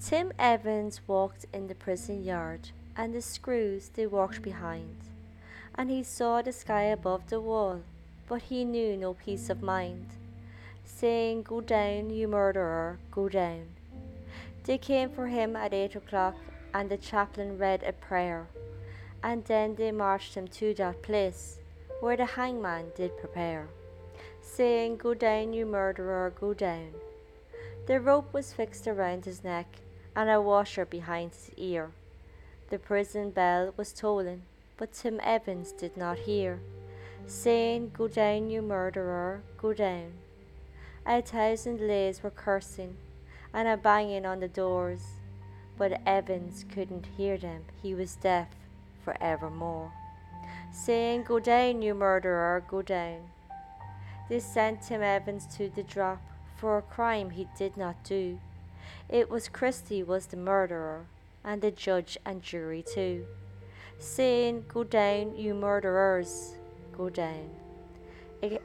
Tim Evans walked in the prison yard, and the screws they walked behind. And he saw the sky above the wall, but he knew no peace of mind, saying, Go down, you murderer, go down. They came for him at eight o'clock, and the chaplain read a prayer, and then they marched him to that place where the hangman did prepare, saying, Go down, you murderer, go down. The rope was fixed around his neck, and a washer behind his ear. The prison bell was tolling, but Tim Evans did not hear, saying, Go down, you murderer, go down. A thousand lays were cursing, and a banging on the doors, but Evans couldn't hear them, he was deaf for evermore, saying, Go down, you murderer, go down. This sent Tim Evans to the drop for a crime he did not do. It was Christie was the murderer, and the judge and jury too, saying, Go down, you murderers, go down.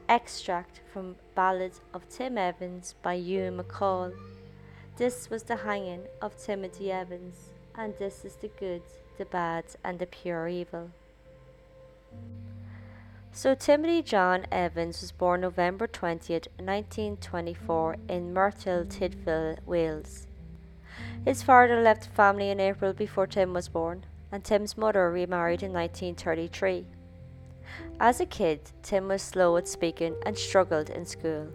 Extract from Ballad of Tim Evans by Ewan MacColl. This was the hanging of Timothy Evans, and this is the good, the bad, and the pure evil. So Timothy John Evans was born November 20th, 1924 in Merthyr Tydfil, Wales. His father left the family in April before Tim was born, and Tim's mother remarried in 1933. As a kid, Tim was slow at speaking and struggled in school.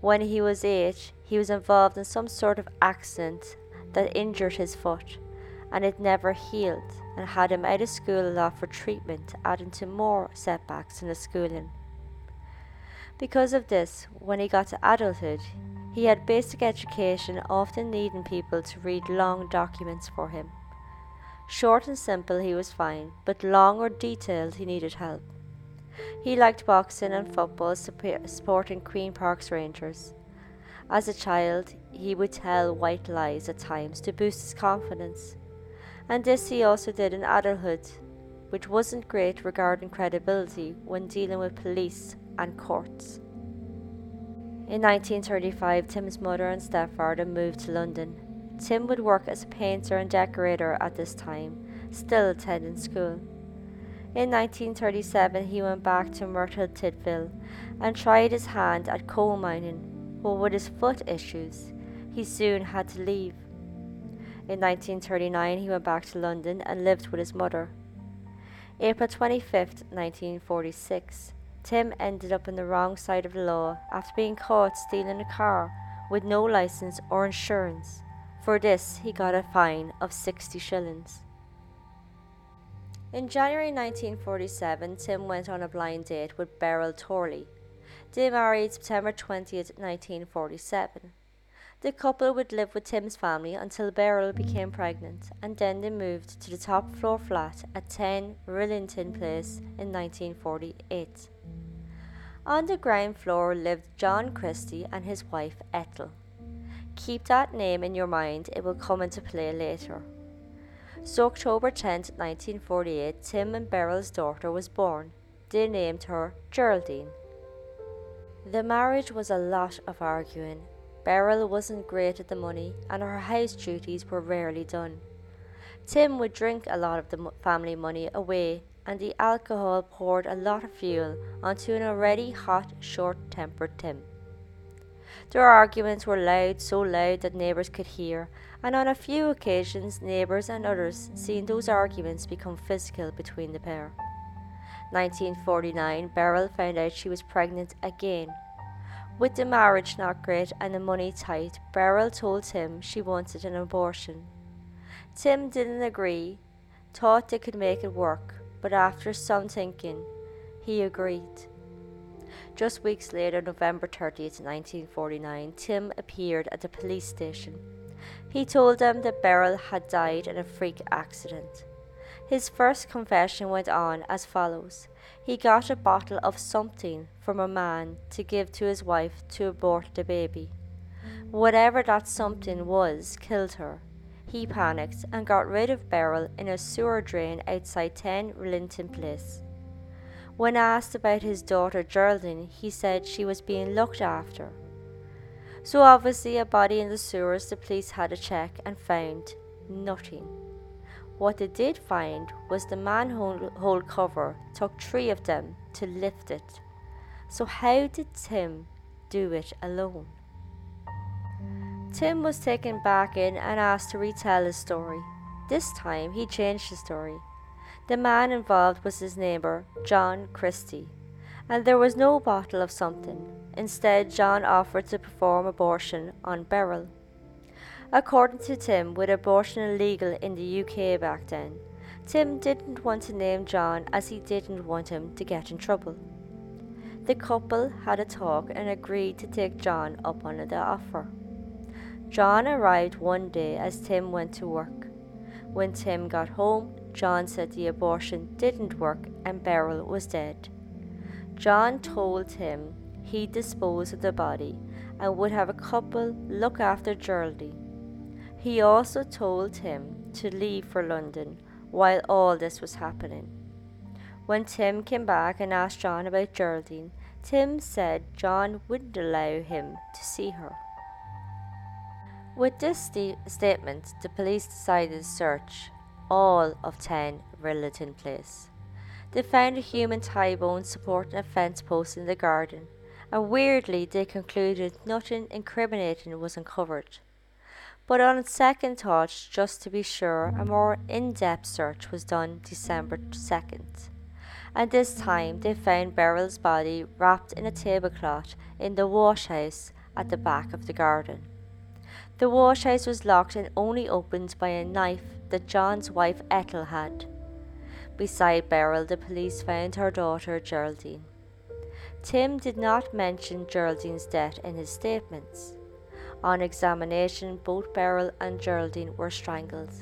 When he was eight, he was involved in some sort of accident that injured his foot, and it never healed and had him out of school a lot for treatment, adding to more setbacks in his schooling. Because of this, when he got to adulthood, he had basic education, often needing people to read long documents for him. Short and simple, he was fine, but long or detailed, he needed help. He liked boxing and football, supporting Queens Park Rangers. As a child, he would tell white lies at times to boost his confidence and this he also did in adulthood, which wasn't great regarding credibility when dealing with police and courts. In 1935, Tim's mother and stepfather moved to London. Tim would work as a painter and decorator at this time, still attending school. In 1937, he went back to Merthyr Tydfil and tried his hand at coal mining, but with his foot issues, he soon had to leave. In 1939, he went back to London and lived with his mother. April 25, 1946, Tim ended up on the wrong side of the law after being caught stealing a car with no license or insurance. For this, he got a fine of 60 shillings. In January 1947, Tim went on a blind date with Beryl Thorley. They married September 20, 1947. The couple would live with Tim's family until Beryl became pregnant, and then they moved to the top floor flat at 10 Rillington Place in 1948. On the ground floor lived John Christie and his wife Ethel. Keep that name in your mind, it will come into play later. So, October 10, 1948, Tim and Beryl's daughter was born. They named her Geraldine. The marriage was a lot of arguing Beryl wasn't great at the money, and her house duties were rarely done. Tim would drink a lot of the family money away, and the alcohol poured a lot of fuel onto an already hot, short tempered Tim. Their arguments were loud, so loud that neighbours could hear, and on a few occasions, neighbours and others seen those arguments become physical between the pair. 1949, Beryl found out she was pregnant again with the marriage not great and the money tight, Beryl told Tim she wanted an abortion. Tim didn't agree, thought they could make it work, but after some thinking, he agreed. Just weeks later, November 30th, 1949, Tim appeared at the police station. He told them that Beryl had died in a freak accident. His first confession went on as follows he got a bottle of something from a man to give to his wife to abort the baby. Whatever that something was killed her. He panicked and got rid of Beryl in a sewer drain outside 10 Rillington Place. When asked about his daughter Geraldine, he said she was being looked after. So, obviously, a body in the sewers, the police had a check and found nothing. What they did find was the manhole cover took three of them to lift it. So, how did Tim do it alone? Tim was taken back in and asked to retell his story. This time he changed his story. The man involved was his neighbour, John Christie, and there was no bottle of something. Instead, John offered to perform abortion on Beryl. According to Tim, with abortion illegal in the UK back then, Tim didn't want to name John as he didn't want him to get in trouble. The couple had a talk and agreed to take John up on the offer. John arrived one day as Tim went to work. When Tim got home, John said the abortion didn't work and Beryl was dead. John told him he'd dispose of the body and would have a couple look after Geraldine. He also told him to leave for London while all this was happening. When Tim came back and asked John about Geraldine, Tim said John wouldn't allow him to see her. With this st- statement, the police decided to search all of 10 Rillington Place. They found a human thigh bone supporting a fence post in the garden, and weirdly they concluded nothing incriminating was uncovered. But on second thought, just to be sure, a more in depth search was done December 2nd. And this time they found Beryl's body wrapped in a tablecloth in the wash house at the back of the garden. The wash house was locked and only opened by a knife that John's wife Ethel had. Beside Beryl, the police found her daughter Geraldine. Tim did not mention Geraldine's death in his statements. On examination, both Beryl and Geraldine were strangled.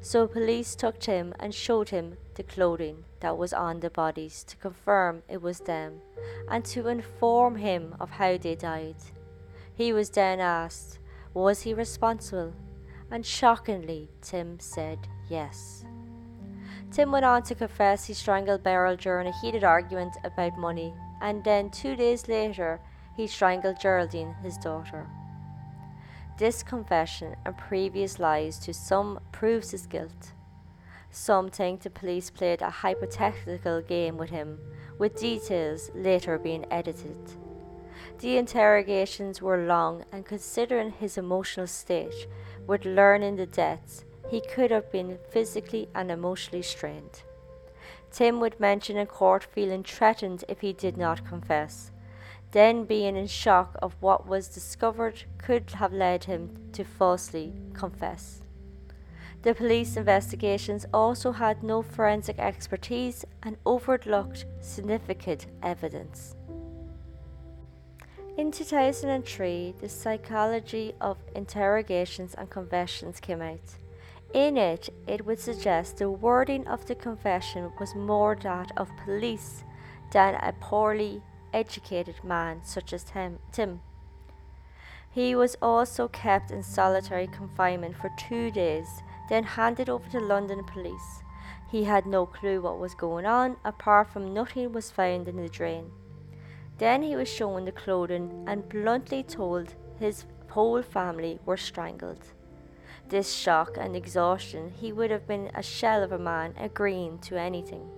So police took Tim and showed him the clothing that was on the bodies to confirm it was them and to inform him of how they died. He was then asked, was he responsible? And shockingly, Tim said yes. Tim went on to confess he strangled Beryl during a heated argument about money, and then two days later, he strangled Geraldine, his daughter. This confession and previous lies to some proves his guilt. Some think the police played a hypothetical game with him, with details later being edited. The interrogations were long, and considering his emotional state, with learning the deaths, he could have been physically and emotionally strained. Tim would mention in court feeling threatened if he did not confess. Then, being in shock of what was discovered, could have led him to falsely confess. The police investigations also had no forensic expertise and overlooked significant evidence. In 2003, the Psychology of Interrogations and Confessions came out. In it, it would suggest the wording of the confession was more that of police than a poorly educated man such as Tim. He was also kept in solitary confinement for two days, then handed over to London police. He had no clue what was going on, apart from nothing was found in the drain. Then he was shown the clothing and bluntly told his whole family were strangled. This shock and exhaustion, he would have been a shell of a man agreeing to anything.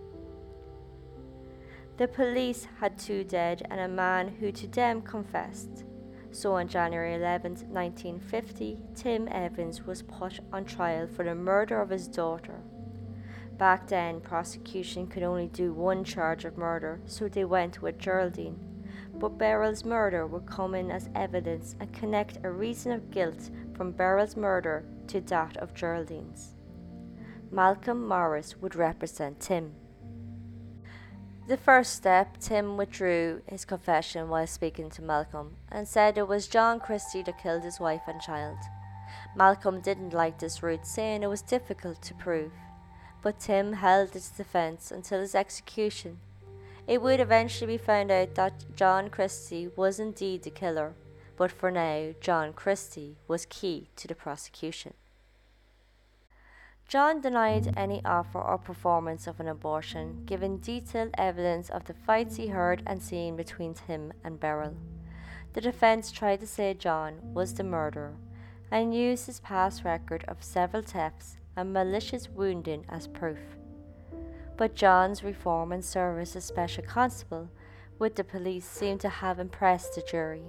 The police had two dead and a man who to them confessed. So on January 11, 1950, Tim Evans was put on trial for the murder of his daughter. Back then, prosecution could only do one charge of murder, so they went with Geraldine but Beryl's murder would come in as evidence and connect a reason of guilt from Beryl's murder to that of Geraldine's. Malcolm Morris would represent Tim. The first step, Tim withdrew his confession while speaking to Malcolm and said it was John Christie that killed his wife and child. Malcolm didn't like this route, saying it was difficult to prove, but Tim held his defence until his execution it would eventually be found out that John Christie was indeed the killer, but for now, John Christie was key to the prosecution. John denied any offer or performance of an abortion, giving detailed evidence of the fights he heard and seen between him and Beryl. The defense tried to say John was the murderer and used his past record of several thefts and malicious wounding as proof. But John's reform and service as special constable with the police seemed to have impressed the jury.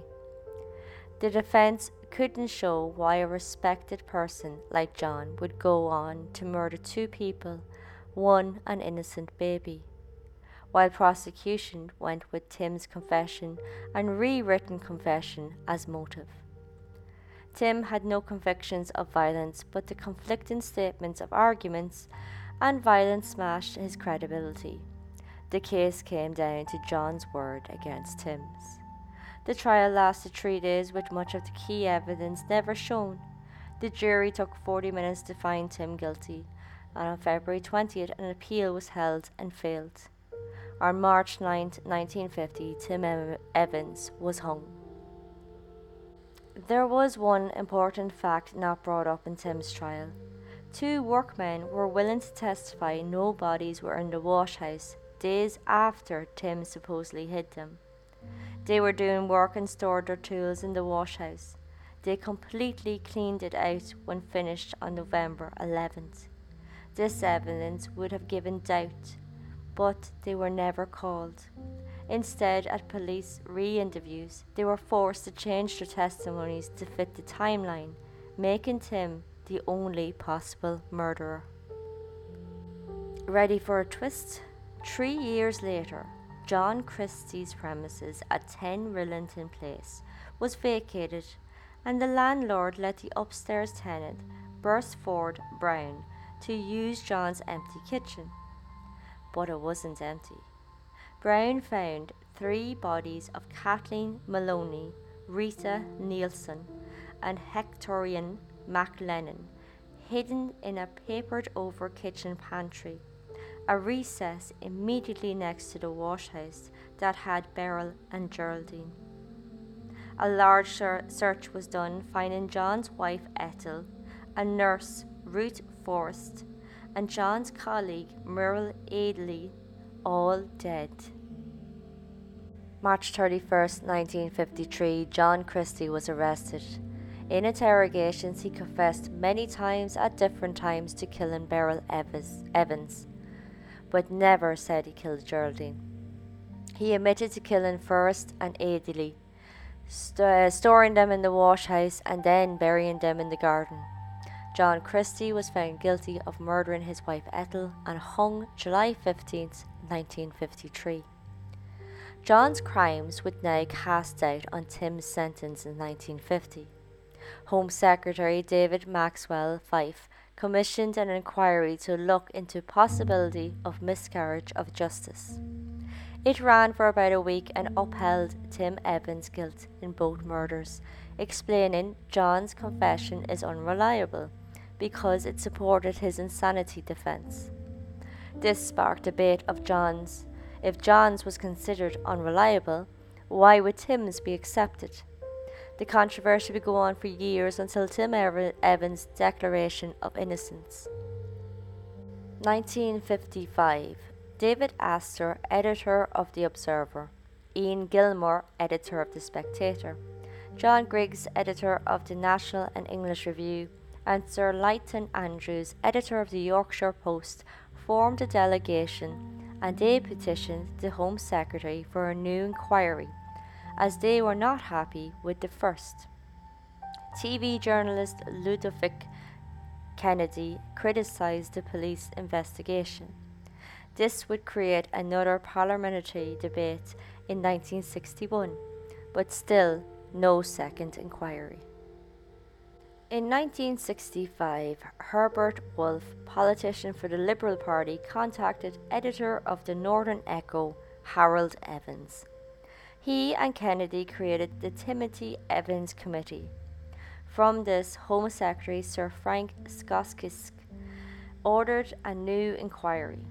The defense couldn't show why a respected person like John would go on to murder two people, one an innocent baby, while prosecution went with Tim's confession and rewritten confession as motive. Tim had no convictions of violence, but the conflicting statements of arguments and violence smashed his credibility. The case came down to John's word against Tim's. The trial lasted three days with much of the key evidence never shown. The jury took 40 minutes to find Tim guilty, and on February 20th, an appeal was held and failed. On March 9, 1950, Tim Evans was hung. There was one important fact not brought up in Tim's trial. Two workmen were willing to testify no bodies were in the wash house days after Tim supposedly hid them. They were doing work and stored their tools in the wash house. They completely cleaned it out when finished on November 11th. This evidence would have given doubt, but they were never called. Instead, at police re interviews, they were forced to change their testimonies to fit the timeline, making Tim the only possible murderer. Ready for a twist? Three years later, John Christie's premises at 10 Rillington Place was vacated, and the landlord let the upstairs tenant, Beresford Brown, to use John's empty kitchen. But it wasn't empty. Brown found three bodies of Kathleen Maloney, Rita Nelson, and Hectorina MacLennan hidden in a papered over kitchen pantry, a recess immediately next to the washhouse that had Beryl and Geraldine. A large search was done, finding John's wife Ethel, a nurse, Ruth Forrest, and John's colleague, Merle Adley, all dead. March 31, 1953, John Christie was arrested. In interrogations, he confessed many times at different times to killing Beryl Evans, but never said he killed Geraldine. He admitted to killing Forrest and Adley, st- uh, storing them in the wash house and then burying them in the garden. John Christie was found guilty of murdering his wife Ethel and hung July 15, 1953. John's crimes would now cast doubt on Tim's sentence in 1950. Home Secretary David Maxwell Fyfe commissioned an inquiry to look into possibility of miscarriage of justice. It ran for about a week and upheld Tim Evans' guilt in both murders, explaining John's confession is unreliable because it supported his insanity defense. This sparked debate of John's if John's was considered unreliable, why would Tim's be accepted? The controversy would go on for years until Tim Evans' declaration of innocence. 1955 David Astor, editor of The Observer, Ian Gilmour, editor of The Spectator, John Griggs, editor of the National and English Review, and Sir Linton Andrews, editor of the Yorkshire Post, formed a delegation and they petitioned the Home Secretary for a new inquiry, as they were not happy with the first. TV journalist Ludovic Kennedy criticised the police investigation. This would create another parliamentary debate in 1961, but still no second inquiry. In 1965, Herbert Wolfe, politician for the Liberal Party, contacted editor of the Northern Echo, Harold Evans. He and Kennedy created the Timothy Evans Committee. From this, Home Secretary Sir Frank Soskice ordered a new inquiry.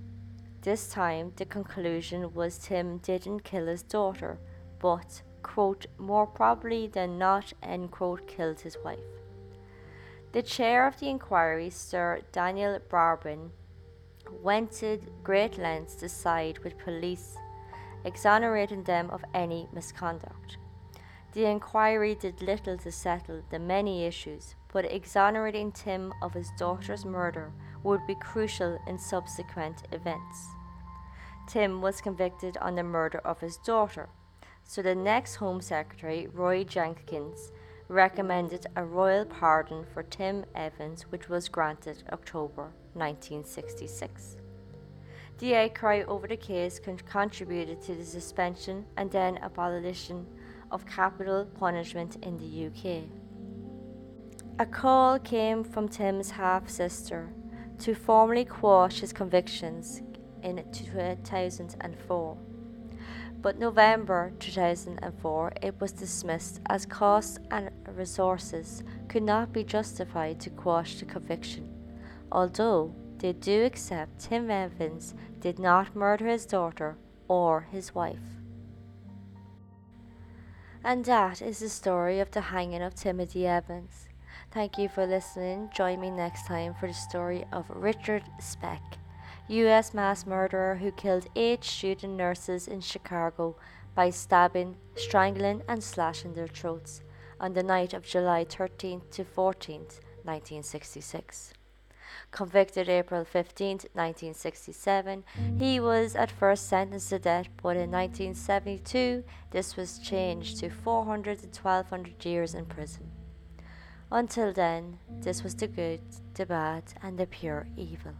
This time, the conclusion was Tim didn't kill his daughter, but, quote, more probably than not, end quote, killed his wife. The chair of the inquiry, Sir Daniel Brabin, went to great lengths to side with police, exonerating them of any misconduct. The inquiry did little to settle the many issues, but exonerating Tim of his daughter's murder would be crucial in subsequent events. Tim was convicted on the murder of his daughter, so the next Home Secretary, Roy Jenkins, recommended a royal pardon for Tim Evans, which was granted October 1966. The outcry over the case contributed to the suspension and then abolition of capital punishment in the UK. A call came from Tim's half sister to formally quash his convictions in 2004. But November 2004 it was dismissed as costs and resources could not be justified to quash the conviction, although they do accept Tim Evans did not murder his daughter or his wife. And that is the story of the hanging of Timothy Evans. Thank you for listening. Join me next time for the story of Richard Speck, US mass murderer who killed eight student nurses in Chicago by stabbing, strangling, and slashing their throats on the night of July 13th to 14th, 1966. Convicted April 15, 1967, he was at first sentenced to death, but in 1972 this was changed to 400 to 1200 years in prison. Until then, this was the good, the bad, and the pure evil.